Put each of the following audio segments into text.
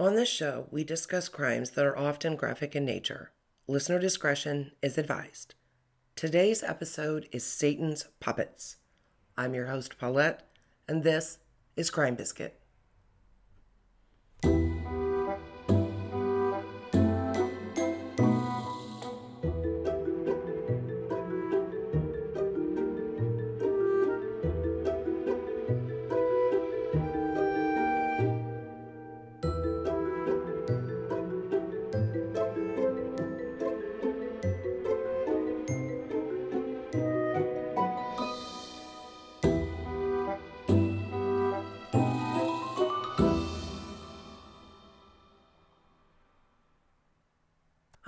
On this show, we discuss crimes that are often graphic in nature. Listener discretion is advised. Today's episode is Satan's Puppets. I'm your host, Paulette, and this is Crime Biscuit.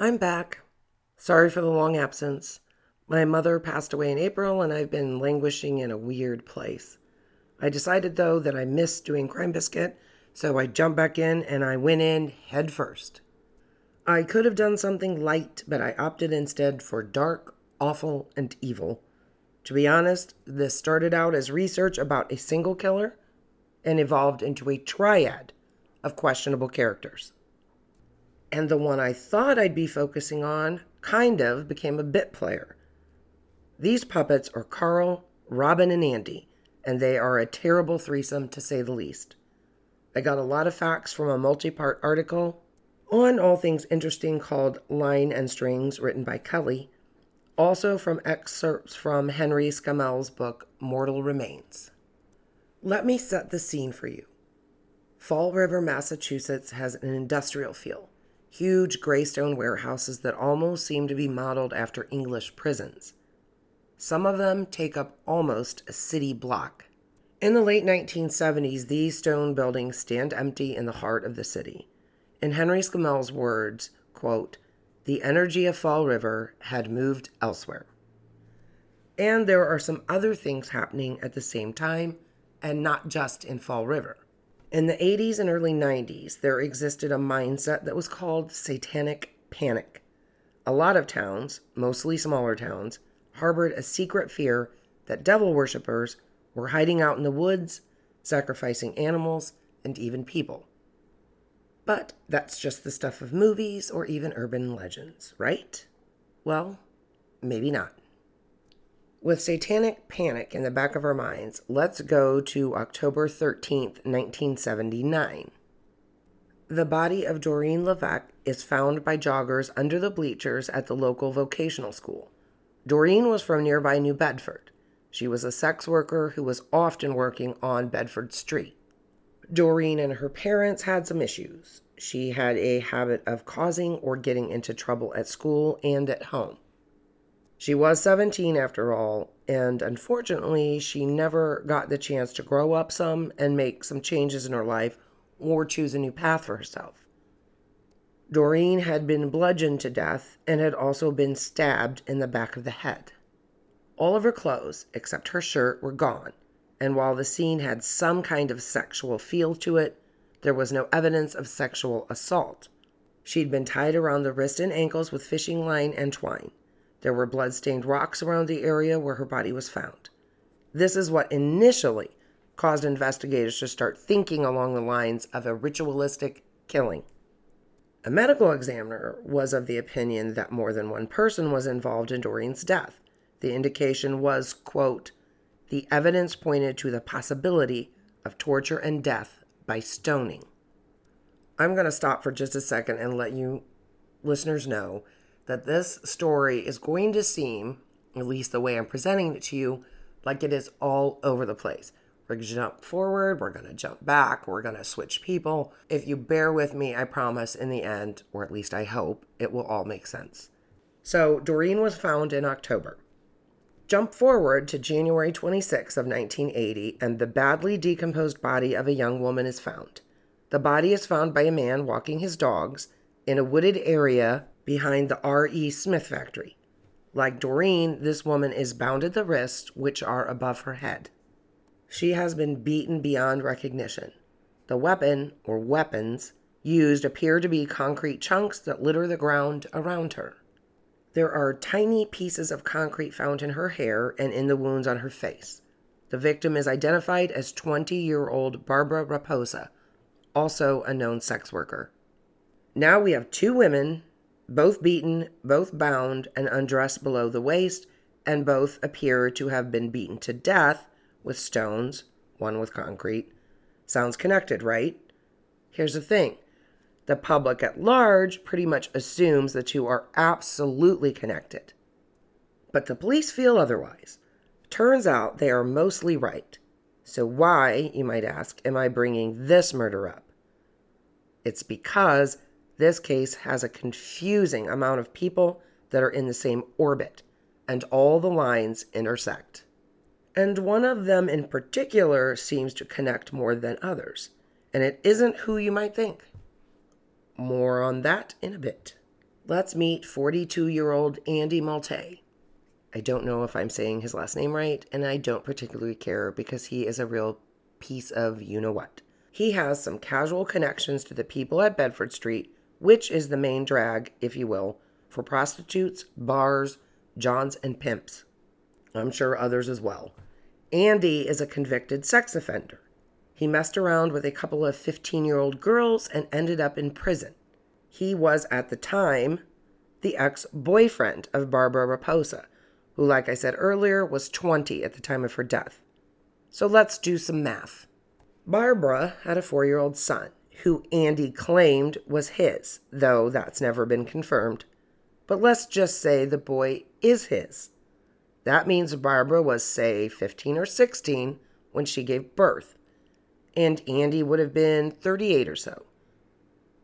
I'm back. Sorry for the long absence. My mother passed away in April, and I've been languishing in a weird place. I decided, though, that I missed doing Crime Biscuit, so I jumped back in and I went in head first. I could have done something light, but I opted instead for dark, awful, and evil. To be honest, this started out as research about a single killer and evolved into a triad of questionable characters. And the one I thought I'd be focusing on kind of became a bit player. These puppets are Carl, Robin, and Andy, and they are a terrible threesome to say the least. I got a lot of facts from a multi part article on all things interesting called Line and Strings, written by Kelly, also from excerpts from Henry Scammell's book Mortal Remains. Let me set the scene for you. Fall River, Massachusetts has an industrial feel huge gray stone warehouses that almost seem to be modeled after English prisons. Some of them take up almost a city block. In the late 1970s, these stone buildings stand empty in the heart of the city. In Henry Scammell's words, quote, the energy of Fall River had moved elsewhere. And there are some other things happening at the same time, and not just in Fall River. In the 80s and early 90s, there existed a mindset that was called satanic panic. A lot of towns, mostly smaller towns, harbored a secret fear that devil worshippers were hiding out in the woods, sacrificing animals, and even people. But that's just the stuff of movies or even urban legends, right? Well, maybe not. With satanic panic in the back of our minds, let's go to October 13th, 1979. The body of Doreen Levesque is found by joggers under the bleachers at the local vocational school. Doreen was from nearby New Bedford. She was a sex worker who was often working on Bedford Street. Doreen and her parents had some issues. She had a habit of causing or getting into trouble at school and at home. She was 17 after all, and unfortunately, she never got the chance to grow up some and make some changes in her life or choose a new path for herself. Doreen had been bludgeoned to death and had also been stabbed in the back of the head. All of her clothes, except her shirt, were gone, and while the scene had some kind of sexual feel to it, there was no evidence of sexual assault. She'd been tied around the wrist and ankles with fishing line and twine. There were blood-stained rocks around the area where her body was found. This is what initially caused investigators to start thinking along the lines of a ritualistic killing. A medical examiner was of the opinion that more than one person was involved in Doreen's death. The indication was, quote, the evidence pointed to the possibility of torture and death by stoning. I'm going to stop for just a second and let you listeners know that this story is going to seem, at least the way I'm presenting it to you, like it is all over the place. We're going to jump forward, we're going to jump back, we're going to switch people. If you bear with me, I promise in the end, or at least I hope, it will all make sense. So, Doreen was found in October. Jump forward to January 26 of 1980, and the badly decomposed body of a young woman is found. The body is found by a man walking his dogs in a wooded area behind the R.E. Smith factory. Like Doreen, this woman is bound at the wrists, which are above her head. She has been beaten beyond recognition. The weapon, or weapons, used appear to be concrete chunks that litter the ground around her. There are tiny pieces of concrete found in her hair and in the wounds on her face. The victim is identified as 20 year old Barbara Raposa, also a known sex worker. Now we have two women, both beaten, both bound, and undressed below the waist, and both appear to have been beaten to death with stones, one with concrete. Sounds connected, right? Here's the thing the public at large pretty much assumes the two are absolutely connected. But the police feel otherwise. Turns out they are mostly right. So, why, you might ask, am I bringing this murder up? It's because this case has a confusing amount of people that are in the same orbit, and all the lines intersect. And one of them in particular seems to connect more than others, and it isn't who you might think. More on that in a bit. Let's meet 42 year old Andy Maltais. I don't know if I'm saying his last name right, and I don't particularly care because he is a real piece of you know what. He has some casual connections to the people at Bedford Street, which is the main drag, if you will, for prostitutes, bars, johns, and pimps. I'm sure others as well. Andy is a convicted sex offender. He messed around with a couple of 15 year old girls and ended up in prison. He was, at the time, the ex boyfriend of Barbara Raposa, who, like I said earlier, was 20 at the time of her death. So let's do some math. Barbara had a four year old son who Andy claimed was his, though that's never been confirmed. But let's just say the boy is his. That means Barbara was, say, 15 or 16 when she gave birth, and Andy would have been 38 or so.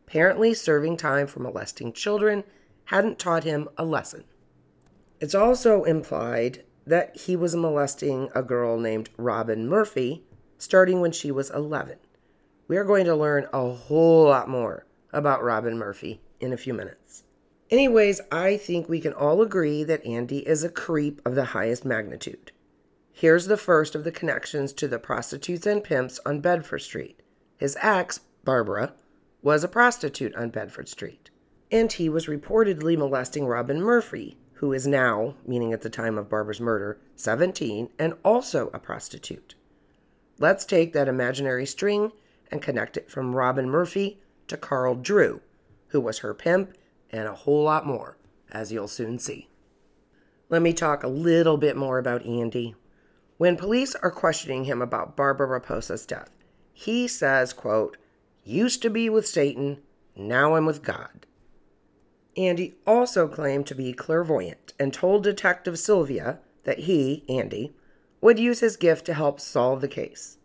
Apparently, serving time for molesting children hadn't taught him a lesson. It's also implied that he was molesting a girl named Robin Murphy starting when she was 11. We are going to learn a whole lot more about Robin Murphy in a few minutes. Anyways, I think we can all agree that Andy is a creep of the highest magnitude. Here's the first of the connections to the prostitutes and pimps on Bedford Street. His ex, Barbara, was a prostitute on Bedford Street, and he was reportedly molesting Robin Murphy, who is now, meaning at the time of Barbara's murder, 17 and also a prostitute. Let's take that imaginary string and connect it from Robin Murphy to Carl Drew, who was her pimp, and a whole lot more, as you'll soon see. Let me talk a little bit more about Andy. When police are questioning him about Barbara Raposa's death, he says, quote, used to be with Satan, now I'm with God. Andy also claimed to be clairvoyant and told Detective Sylvia that he, Andy, would use his gift to help solve the case.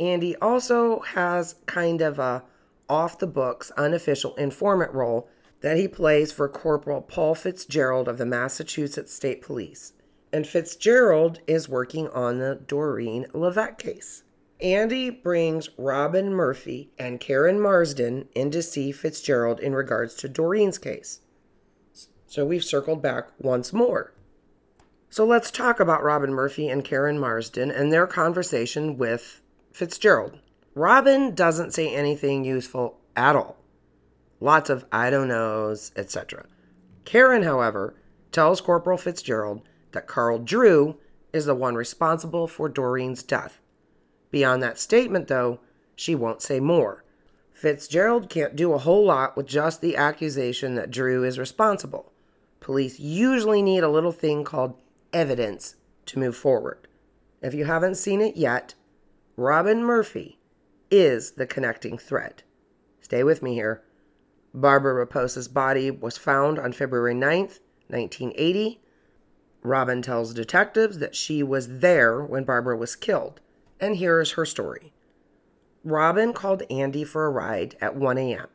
Andy also has kind of a off the books unofficial informant role that he plays for Corporal Paul Fitzgerald of the Massachusetts State Police. And Fitzgerald is working on the Doreen Levesque case. Andy brings Robin Murphy and Karen Marsden in to see Fitzgerald in regards to Doreen's case. So we've circled back once more. So let's talk about Robin Murphy and Karen Marsden and their conversation with Fitzgerald. Robin doesn't say anything useful at all. Lots of I don't knows, etc. Karen, however, tells Corporal Fitzgerald that Carl Drew is the one responsible for Doreen's death Beyond that statement, though, she won't say more. Fitzgerald can't do a whole lot with just the accusation that Drew is responsible. Police usually need a little thing called evidence to move forward. If you haven't seen it yet, Robin Murphy is the connecting thread. Stay with me here. Barbara Raposa's body was found on February 9th, 1980. Robin tells detectives that she was there when Barbara was killed and here is her story. Robin called Andy for a ride at 1 a.m.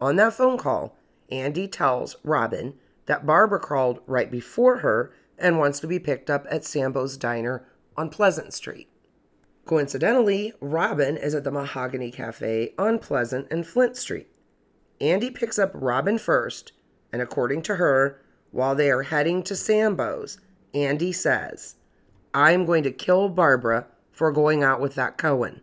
On that phone call, Andy tells Robin that Barbara called right before her and wants to be picked up at Sambo's Diner on Pleasant Street. Coincidentally, Robin is at the Mahogany Cafe on Pleasant and Flint Street. Andy picks up Robin first, and according to her, while they are heading to Sambo's, Andy says, I'm going to kill Barbara for going out with that Cohen.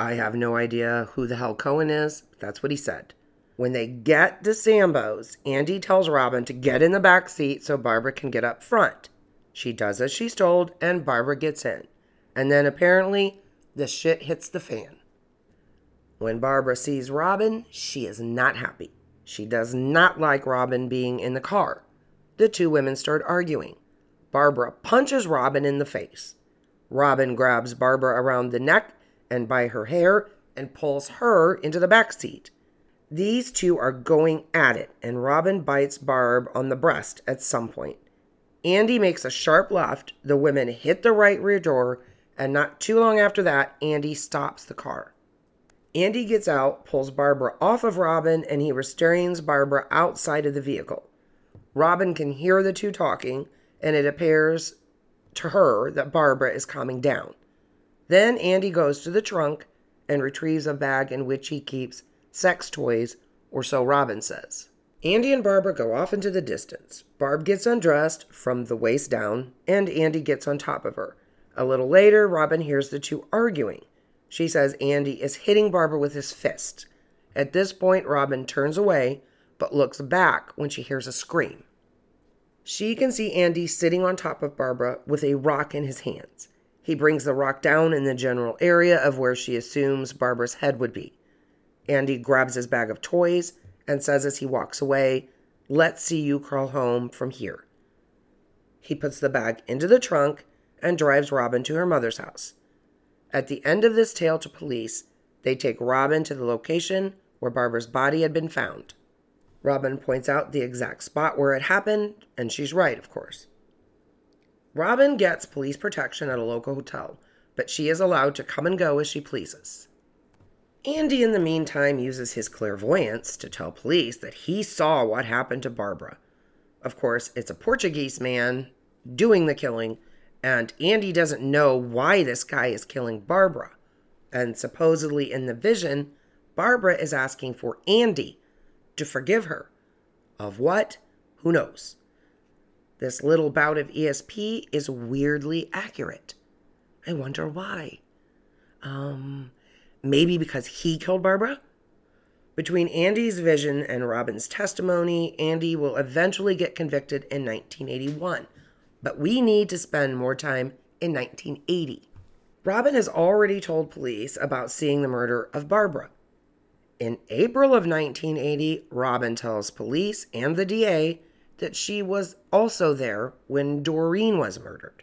I have no idea who the hell Cohen is. but That's what he said. When they get to Sambo's, Andy tells Robin to get in the back seat so Barbara can get up front. She does as she's told, and Barbara gets in. And then apparently, the shit hits the fan. When Barbara sees Robin, she is not happy. She does not like Robin being in the car. The two women start arguing. Barbara punches Robin in the face. Robin grabs Barbara around the neck and by her hair and pulls her into the back seat. These two are going at it, and Robin bites Barb on the breast at some point. Andy makes a sharp left, the women hit the right rear door, and not too long after that, Andy stops the car. Andy gets out, pulls Barbara off of Robin, and he restrains Barbara outside of the vehicle. Robin can hear the two talking, and it appears to her that Barbara is calming down. Then Andy goes to the trunk and retrieves a bag in which he keeps sex toys, or so Robin says. Andy and Barbara go off into the distance. Barb gets undressed from the waist down, and Andy gets on top of her. A little later, Robin hears the two arguing. She says Andy is hitting Barbara with his fist. At this point, Robin turns away, but looks back when she hears a scream. She can see Andy sitting on top of Barbara with a rock in his hands. He brings the rock down in the general area of where she assumes Barbara's head would be. Andy grabs his bag of toys and says as he walks away, Let's see you crawl home from here. He puts the bag into the trunk and drives Robin to her mother's house. At the end of this tale to police, they take Robin to the location where Barbara's body had been found. Robin points out the exact spot where it happened, and she's right, of course. Robin gets police protection at a local hotel, but she is allowed to come and go as she pleases. Andy, in the meantime, uses his clairvoyance to tell police that he saw what happened to Barbara. Of course, it's a Portuguese man doing the killing, and Andy doesn't know why this guy is killing Barbara. And supposedly in the vision, Barbara is asking for Andy to forgive her. Of what? Who knows? This little bout of ESP is weirdly accurate. I wonder why. Um, maybe because he killed Barbara? Between Andy's vision and Robin's testimony, Andy will eventually get convicted in 1981, but we need to spend more time in 1980. Robin has already told police about seeing the murder of Barbara. In April of 1980, Robin tells police and the DA that she was also there when Doreen was murdered.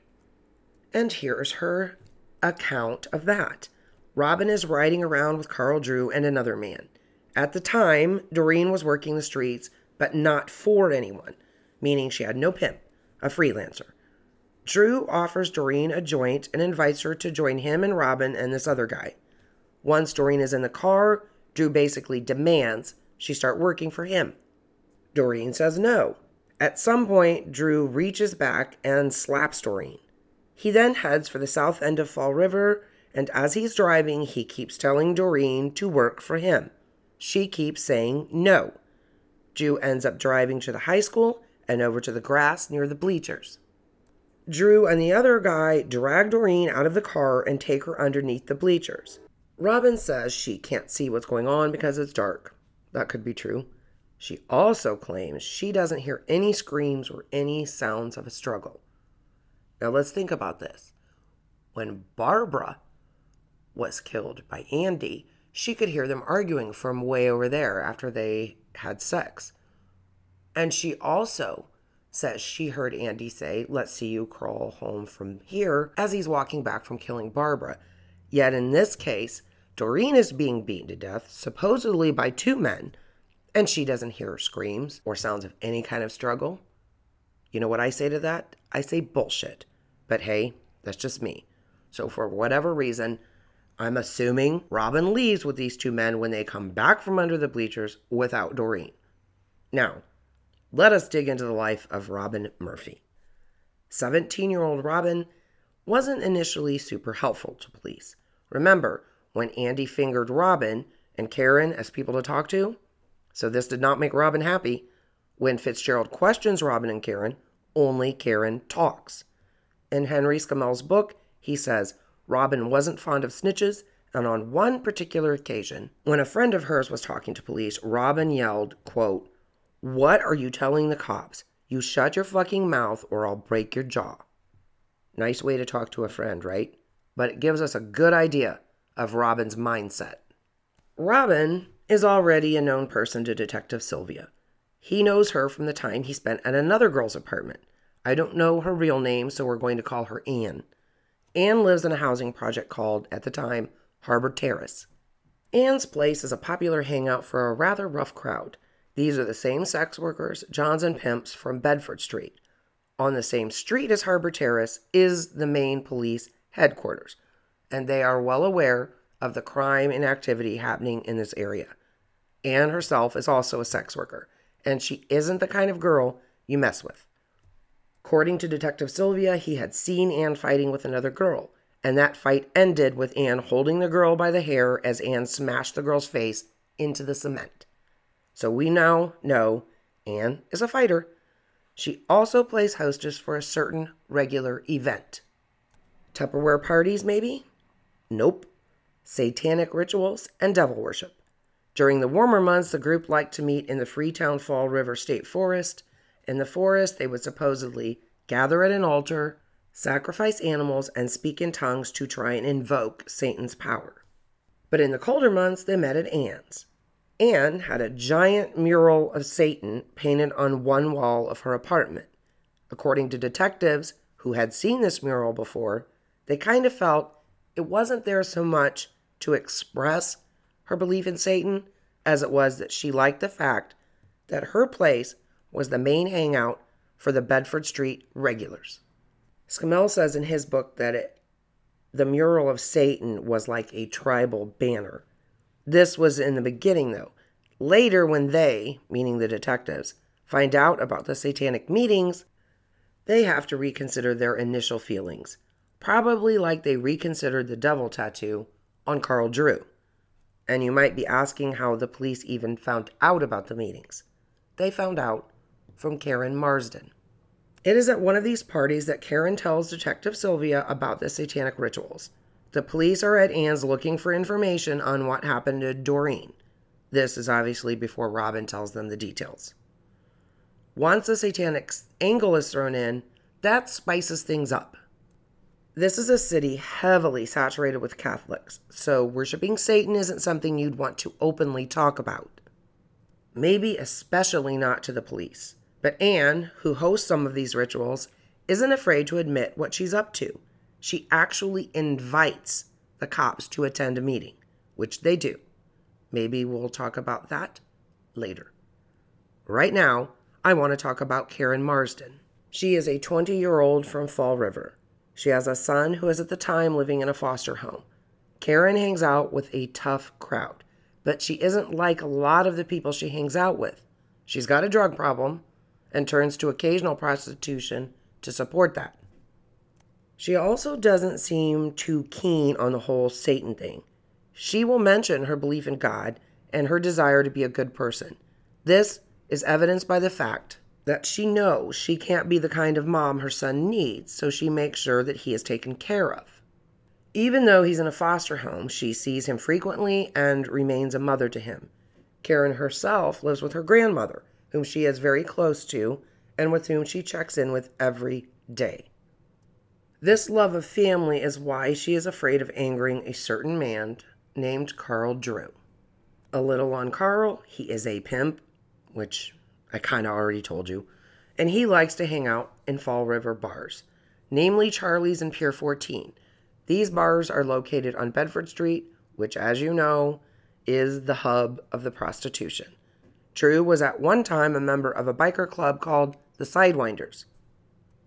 And here's her account of that. Robin is riding around with Carl Drew and another man. At the time, Doreen was working the streets, but not for anyone, meaning she had no pimp, a freelancer. Drew offers Doreen a joint and invites her to join him and Robin and this other guy. Once Doreen is in the car, Drew basically demands she start working for him. Doreen says no. At some point, Drew reaches back and slaps Doreen. He then heads for the south end of Fall River, and as he's driving, he keeps telling Doreen to work for him. She keeps saying no. Drew ends up driving to the high school and over to the grass near the bleachers. Drew and the other guy drag Doreen out of the car and take her underneath the bleachers. Robin says she can't see what's going on because it's dark. That could be true. She also claims she doesn't hear any screams or any sounds of a struggle. Now let's think about this. When Barbara was killed by Andy, she could hear them arguing from way over there after they had sex. And she also says she heard Andy say, Let's see you crawl home from here, as he's walking back from killing Barbara. Yet in this case, Doreen is being beaten to death, supposedly by two men, and she doesn't hear screams or sounds of any kind of struggle. You know what I say to that? I say bullshit. But hey, that's just me. So for whatever reason, I'm assuming Robin leaves with these two men when they come back from under the bleachers without Doreen. Now, let us dig into the life of Robin Murphy. 17 year old Robin wasn't initially super helpful to police. Remember, when Andy fingered Robin and Karen as people to talk to. So this did not make Robin happy. When Fitzgerald questions Robin and Karen, only Karen talks. In Henry Scammell's book, he says Robin wasn't fond of snitches, and on one particular occasion, when a friend of hers was talking to police, Robin yelled, quote, What are you telling the cops? You shut your fucking mouth or I'll break your jaw. Nice way to talk to a friend, right? But it gives us a good idea of Robin's mindset. Robin is already a known person to Detective Sylvia. He knows her from the time he spent at another girl's apartment. I don't know her real name, so we're going to call her Anne. Anne lives in a housing project called, at the time, Harbor Terrace. Anne's place is a popular hangout for a rather rough crowd. These are the same sex workers, Johns and pimps from Bedford Street. On the same street as Harbor Terrace is the main police headquarters, and they are well aware of the crime and activity happening in this area. Anne herself is also a sex worker, and she isn't the kind of girl you mess with. According to Detective Sylvia, he had seen Anne fighting with another girl, and that fight ended with Anne holding the girl by the hair as Anne smashed the girl's face into the cement. So we now know Anne is a fighter. She also plays hostess for a certain regular event. Tupperware parties, maybe? Nope. Satanic rituals and devil worship. During the warmer months, the group liked to meet in the Freetown Fall River State Forest. In the forest, they would supposedly gather at an altar, sacrifice animals, and speak in tongues to try and invoke Satan's power. But in the colder months, they met at Anne's. Anne had a giant mural of Satan painted on one wall of her apartment. According to detectives who had seen this mural before, they kind of felt it wasn't there so much to express her belief in Satan as it was that she liked the fact that her place was the main hangout for the Bedford Street regulars. Scammell says in his book that it, the mural of Satan was like a tribal banner. This was in the beginning, though. Later, when they, meaning the detectives, find out about the satanic meetings, they have to reconsider their initial feelings, probably like they reconsidered the devil tattoo on Carl Drew. And you might be asking how the police even found out about the meetings. They found out from Karen Marsden. It is at one of these parties that Karen tells Detective Sylvia about the satanic rituals. The police are at Anne's looking for information on what happened to Doreen. This is obviously before Robin tells them the details. Once a satanic angle is thrown in, that spices things up. This is a city heavily saturated with Catholics, so worshiping Satan isn't something you'd want to openly talk about. Maybe especially not to the police. But Anne, who hosts some of these rituals, isn't afraid to admit what she's up to. She actually invites the cops to attend a meeting, which they do. Maybe we'll talk about that later. Right now, I want to talk about Karen Marsden. She is a 20 year old from Fall River. She has a son who is at the time living in a foster home. Karen hangs out with a tough crowd, but she isn't like a lot of the people she hangs out with. She's got a drug problem, and turns to occasional prostitution to support that. She also doesn't seem too keen on the whole Satan thing. She will mention her belief in God and her desire to be a good person. This is evidenced by the fact that she knows she can't be the kind of mom her son needs, so she makes sure that he is taken care of. Even though he's in a foster home, she sees him frequently and remains a mother to him. Karen herself lives with her grandmother, whom she is very close to and with whom she checks in with every day. This love of family is why she is afraid of angering a certain man named Carl Drew. A little on Carl, he is a pimp, which I kind of already told you, and he likes to hang out in Fall River bars, namely Charlie's and Pier 14. These bars are located on Bedford Street, which, as you know, is the hub of the prostitution. Drew was at one time a member of a biker club called the Sidewinders.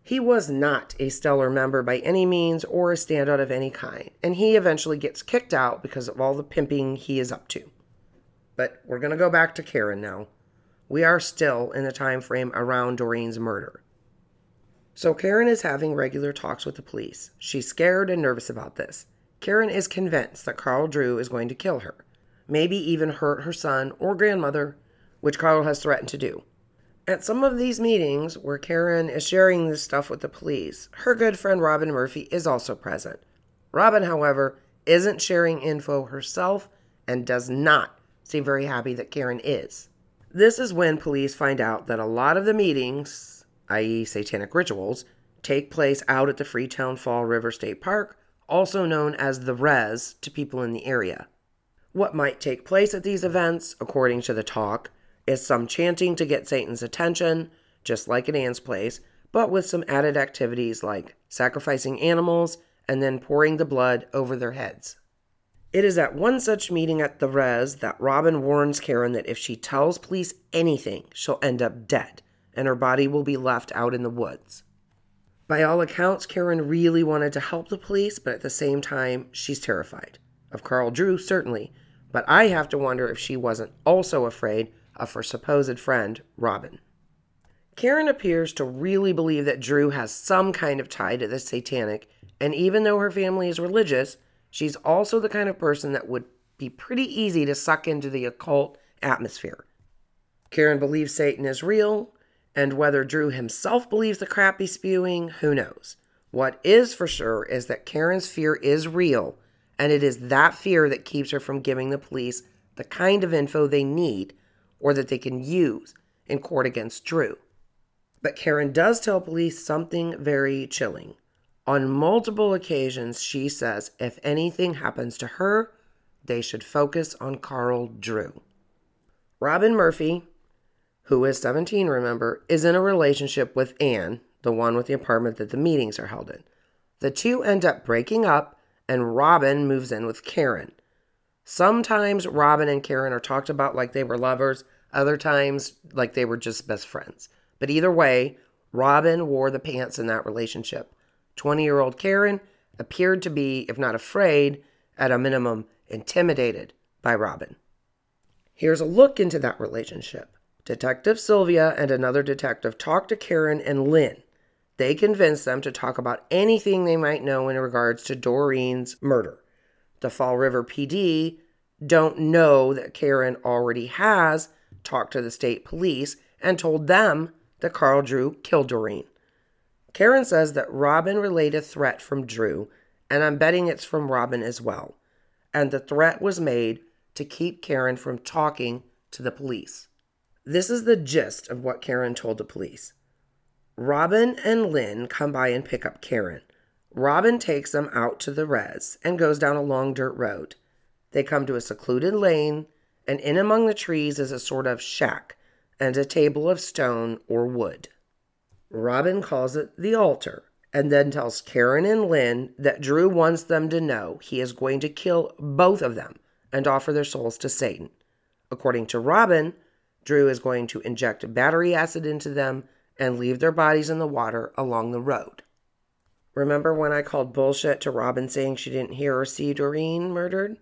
He was not a stellar member by any means or a standout of any kind, and he eventually gets kicked out because of all the pimping he is up to. But we're going to go back to Karen now. We are still in the time frame around Doreen's murder. So Karen is having regular talks with the police. She's scared and nervous about this. Karen is convinced that Carl Drew is going to kill her, maybe even hurt her son or grandmother which Carl has threatened to do. At some of these meetings where Karen is sharing this stuff with the police, her good friend Robin Murphy is also present. Robin, however, isn't sharing info herself and does not seem very happy that Karen is. This is when police find out that a lot of the meetings, i.e., satanic rituals, take place out at the Freetown Fall River State Park, also known as the Res to people in the area. What might take place at these events, according to the talk, is some chanting to get Satan's attention, just like at Anne's place, but with some added activities like sacrificing animals and then pouring the blood over their heads. It is at one such meeting at the res that Robin warns Karen that if she tells police anything, she'll end up dead and her body will be left out in the woods. By all accounts, Karen really wanted to help the police, but at the same time, she's terrified. Of Carl Drew, certainly, but I have to wonder if she wasn't also afraid of her supposed friend, Robin. Karen appears to really believe that Drew has some kind of tie to the satanic, and even though her family is religious, she's also the kind of person that would be pretty easy to suck into the occult atmosphere. Karen believes Satan is real, and whether Drew himself believes the crap he's spewing, who knows. What is for sure is that Karen's fear is real, and it is that fear that keeps her from giving the police the kind of info they need or that they can use in court against Drew. But Karen does tell police something very chilling. On multiple occasions, she says if anything happens to her, they should focus on Carl Drew. Robin Murphy, who is 17, remember, is in a relationship with Anne, the one with the apartment that the meetings are held in. The two end up breaking up, and Robin moves in with Karen. Sometimes Robin and Karen are talked about like they were lovers, other times like they were just best friends. But either way, Robin wore the pants in that relationship. 20 year old Karen appeared to be, if not afraid, at a minimum intimidated by Robin. Here's a look into that relationship. Detective Sylvia and another detective talk to Karen and Lynn. They convince them to talk about anything they might know in regards to Doreen's murder. The Fall River PD don't know that Karen already has talked to the state police and told them that Carl Drew killed Doreen. Karen says that Robin relayed a threat from Drew, and I'm betting it's from Robin as well. And the threat was made to keep Karen from talking to the police. This is the gist of what Karen told the police. Robin and Lynn come by and pick up Karen. Robin takes them out to the res and goes down a long dirt road. They come to a secluded lane, and in among the trees is a sort of shack and a table of stone or wood. Robin calls it the altar and then tells Karen and Lynn that Drew wants them to know he is going to kill both of them and offer their souls to Satan. According to Robin, Drew is going to inject battery acid into them and leave their bodies in the water along the road. Remember when I called bullshit to Robin saying she didn't hear or see Doreen murdered?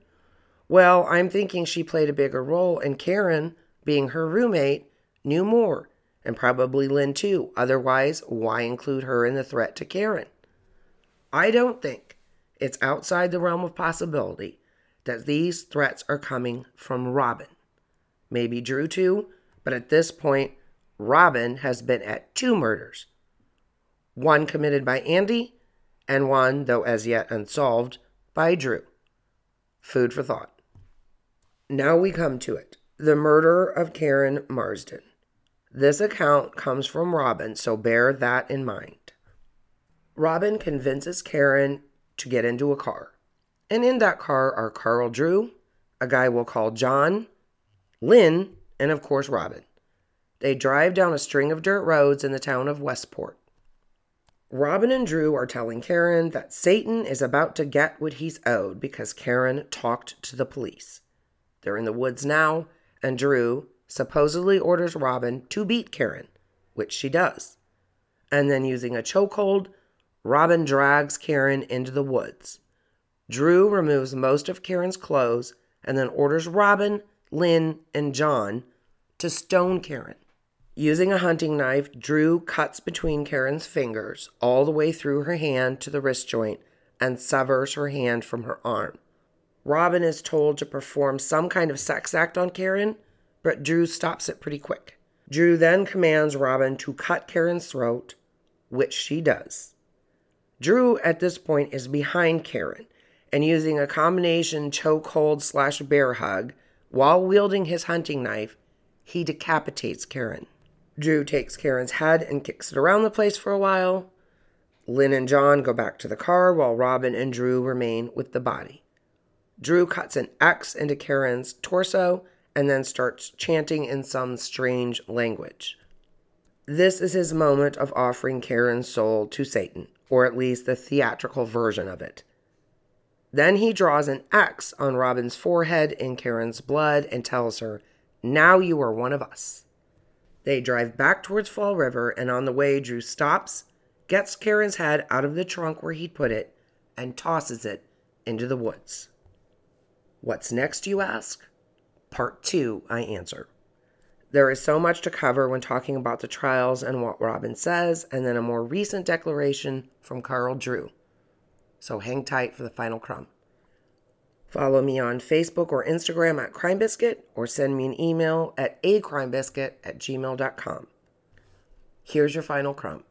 Well, I'm thinking she played a bigger role, and Karen, being her roommate, knew more, and probably Lynn too. Otherwise, why include her in the threat to Karen? I don't think it's outside the realm of possibility that these threats are coming from Robin. Maybe Drew too, but at this point, Robin has been at two murders one committed by Andy, and one, though as yet unsolved, by Drew. Food for thought. Now we come to it the murder of Karen Marsden. This account comes from Robin, so bear that in mind. Robin convinces Karen to get into a car. And in that car are Carl Drew, a guy we'll call John, Lynn, and of course Robin. They drive down a string of dirt roads in the town of Westport. Robin and Drew are telling Karen that Satan is about to get what he's owed because Karen talked to the police. They're in the woods now, and Drew, supposedly orders Robin to beat Karen, which she does. And then, using a chokehold, Robin drags Karen into the woods. Drew removes most of Karen's clothes and then orders Robin, Lynn, and John to stone Karen. Using a hunting knife, Drew cuts between Karen's fingers all the way through her hand to the wrist joint and severs her hand from her arm. Robin is told to perform some kind of sex act on Karen, but Drew stops it pretty quick. Drew then commands Robin to cut Karen's throat, which she does. Drew at this point is behind Karen and using a combination chokehold slash bear hug while wielding his hunting knife, he decapitates Karen. Drew takes Karen's head and kicks it around the place for a while. Lynn and John go back to the car while Robin and Drew remain with the body. Drew cuts an X into Karen's torso and then starts chanting in some strange language. This is his moment of offering Karen's soul to Satan, or at least the theatrical version of it. Then he draws an X on Robin's forehead in Karen's blood and tells her, Now you are one of us. They drive back towards Fall River, and on the way, Drew stops, gets Karen's head out of the trunk where he'd put it, and tosses it into the woods. What's next, you ask? Part two, I answer. There is so much to cover when talking about the trials and what Robin says, and then a more recent declaration from Carl Drew so hang tight for the final crumb. Follow me on Facebook or Instagram at Crime Biscuit or send me an email at acrimebiscuit at gmail.com. Here's your final crumb.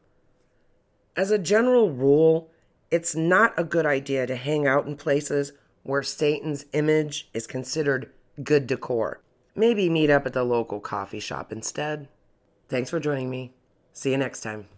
As a general rule, it's not a good idea to hang out in places where Satan's image is considered good decor. Maybe meet up at the local coffee shop instead. Thanks for joining me. See you next time.